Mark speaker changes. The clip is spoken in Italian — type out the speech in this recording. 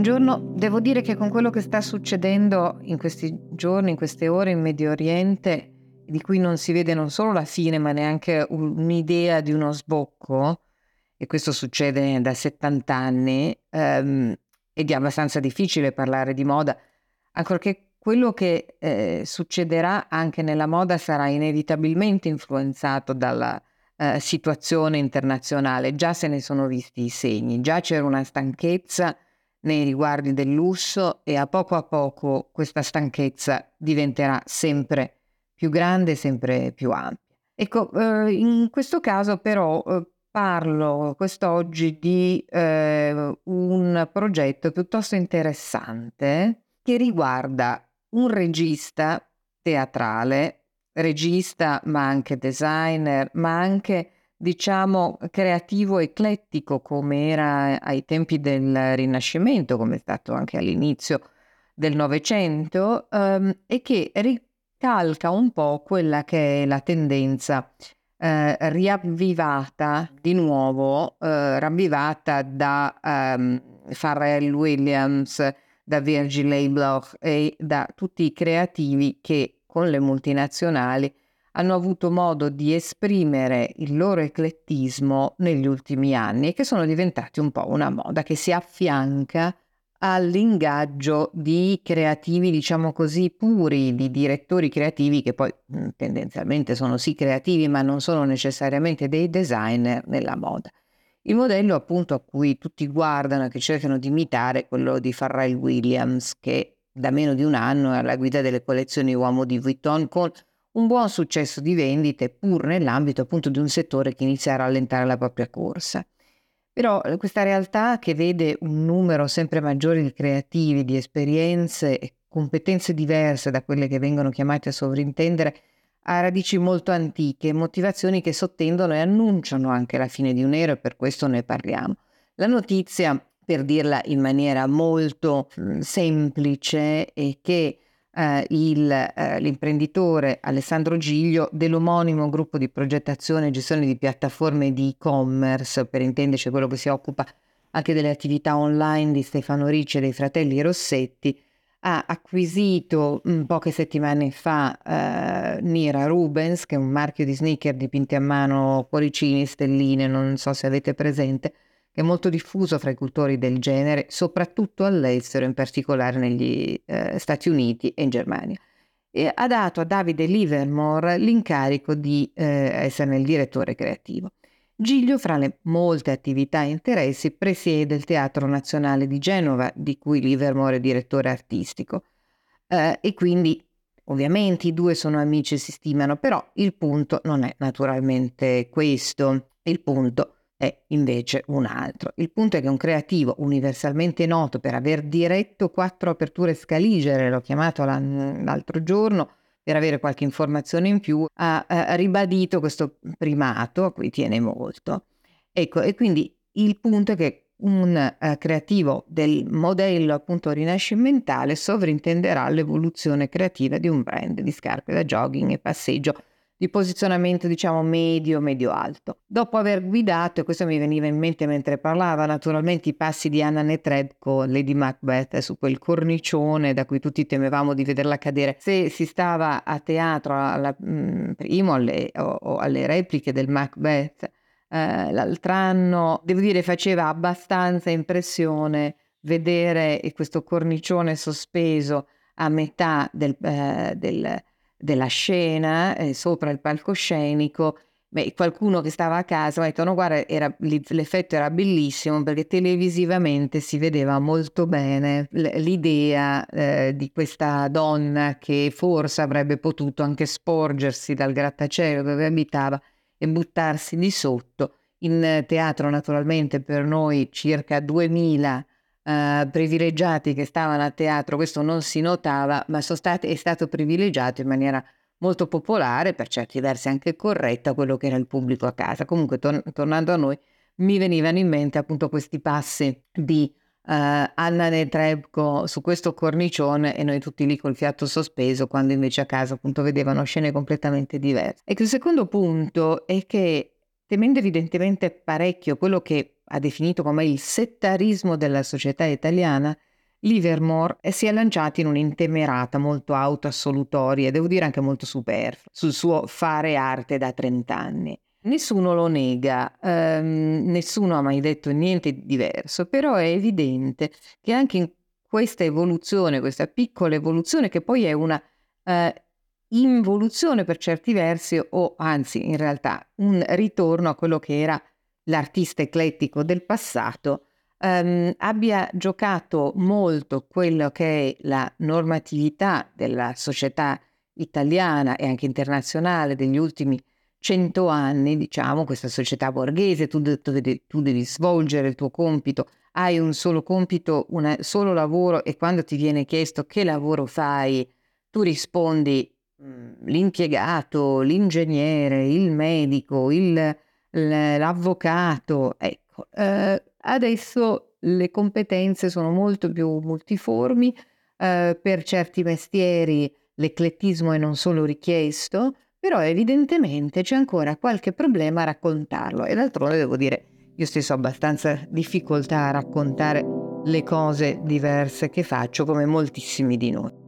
Speaker 1: Buongiorno, devo dire che con quello che sta succedendo in questi giorni, in queste ore in Medio Oriente, di cui non si vede non solo la fine, ma neanche un'idea di uno sbocco, e questo succede da 70 anni, ehm, ed è abbastanza difficile parlare di moda, ancorché quello che eh, succederà anche nella moda sarà inevitabilmente influenzato dalla eh, situazione internazionale. Già se ne sono visti i segni, già c'era una stanchezza nei riguardi del lusso e a poco a poco questa stanchezza diventerà sempre più grande, sempre più ampia. Ecco, eh, in questo caso però eh, parlo quest'oggi di eh, un progetto piuttosto interessante che riguarda un regista teatrale, regista ma anche designer, ma anche diciamo, creativo eclettico come era ai tempi del Rinascimento, come è stato anche all'inizio del Novecento, ehm, e che ricalca un po' quella che è la tendenza eh, riavvivata di nuovo, eh, ravvivata da um, Pharrell Williams, da Virgil Abloh e da tutti i creativi che con le multinazionali hanno avuto modo di esprimere il loro eclettismo negli ultimi anni e che sono diventati un po' una moda che si affianca all'ingaggio di creativi, diciamo così, puri, di direttori creativi che poi tendenzialmente sono sì creativi ma non sono necessariamente dei designer nella moda. Il modello appunto a cui tutti guardano e che cercano di imitare è quello di Pharrell Williams che da meno di un anno è alla guida delle collezioni uomo di Vuitton con un buon successo di vendite pur nell'ambito appunto di un settore che inizia a rallentare la propria corsa. Però eh, questa realtà che vede un numero sempre maggiore di creativi, di esperienze e competenze diverse da quelle che vengono chiamate a sovrintendere, ha radici molto antiche, motivazioni che sottendono e annunciano anche la fine di un'era e per questo ne parliamo. La notizia, per dirla in maniera molto semplice, è che eh, il, eh, l'imprenditore Alessandro Giglio dell'omonimo gruppo di progettazione e gestione di piattaforme di e-commerce, per intenderci quello che si occupa anche delle attività online di Stefano Ricci e dei fratelli Rossetti, ha acquisito mh, mm, poche settimane fa eh, Nira Rubens, che è un marchio di sneaker dipinti a mano, cuoricini, stelline, non so se avete presente, è molto diffuso fra i cultori del genere, soprattutto all'estero, in particolare negli eh, Stati Uniti e in Germania. E ha dato a Davide Livermore l'incarico di eh, essere il direttore creativo. Giglio, fra le molte attività e interessi, presiede il Teatro Nazionale di Genova, di cui Livermore è direttore artistico. Eh, e quindi, ovviamente, i due sono amici e si stimano, però il punto non è naturalmente questo. Il punto è invece un altro. Il punto è che un creativo universalmente noto per aver diretto quattro aperture scaligere, l'ho chiamato l'altro giorno per avere qualche informazione in più, ha, ha ribadito questo primato a cui tiene molto. Ecco, e quindi il punto è che un uh, creativo del modello appunto rinascimentale sovrintenderà l'evoluzione creativa di un brand di scarpe da jogging e passeggio di posizionamento diciamo medio, medio-alto. Dopo aver guidato, e questo mi veniva in mente mentre parlava, naturalmente i passi di Anna Netrebko, Lady Macbeth, su quel cornicione da cui tutti temevamo di vederla cadere. Se si stava a teatro alla, mh, mm, primo alle, o, o alle repliche del Macbeth eh, l'altro anno, devo dire faceva abbastanza impressione vedere questo cornicione sospeso a metà del, eh, del della scena, eh, sopra il palcoscenico, beh, qualcuno che stava a casa mi ha detto no guarda era, l'effetto era bellissimo perché televisivamente si vedeva molto bene l'idea eh, di questa donna che forse avrebbe potuto anche sporgersi dal grattacielo dove abitava e buttarsi di sotto. In teatro naturalmente per noi circa 2000 eh, privilegiati che stavano a teatro, questo non si notava, ma stati, è stato privilegiato in maniera molto popolare, per certi versi anche corretta, quello che era il pubblico a casa. Comunque, tor- tornando a noi, mi venivano in mente appunto questi passi di uh, Anna Netrebko su questo cornicione e noi tutti lì col fiato sospeso, quando invece a casa appunto vedevano scene completamente diverse. E il secondo punto è che temendo evidentemente parecchio quello che ha definito come il settarismo della società italiana, Livermore si è lanciato in un'intemerata molto autoassolutoria devo dire anche molto superflua sul suo fare arte da 30 anni. Nessuno lo nega, ehm, nessuno ha mai detto niente di diverso, però è evidente che anche in questa evoluzione, questa piccola evoluzione che poi è una eh, involuzione per certi versi o anzi in realtà un ritorno a quello che era l'artista eclettico del passato, ehm, abbia giocato molto quello che è la normatività della società italiana e anche internazionale degli ultimi cento anni, diciamo, questa società borghese, tu, tu, tu, devi svolgere il tuo compito, hai un solo compito, un solo lavoro e quando ti viene chiesto che lavoro fai, tu rispondi mm, l'impiegato, l'ingegnere, il medico, il, l'avvocato. Ecco, eh, adesso le competenze sono molto più multiformi, eh, per certi mestieri l'eclettismo è non solo richiesto, però evidentemente c'è ancora qualche problema a raccontarlo e d'altronde devo dire, io stesso ho abbastanza difficoltà a raccontare le cose diverse che faccio come moltissimi di noi.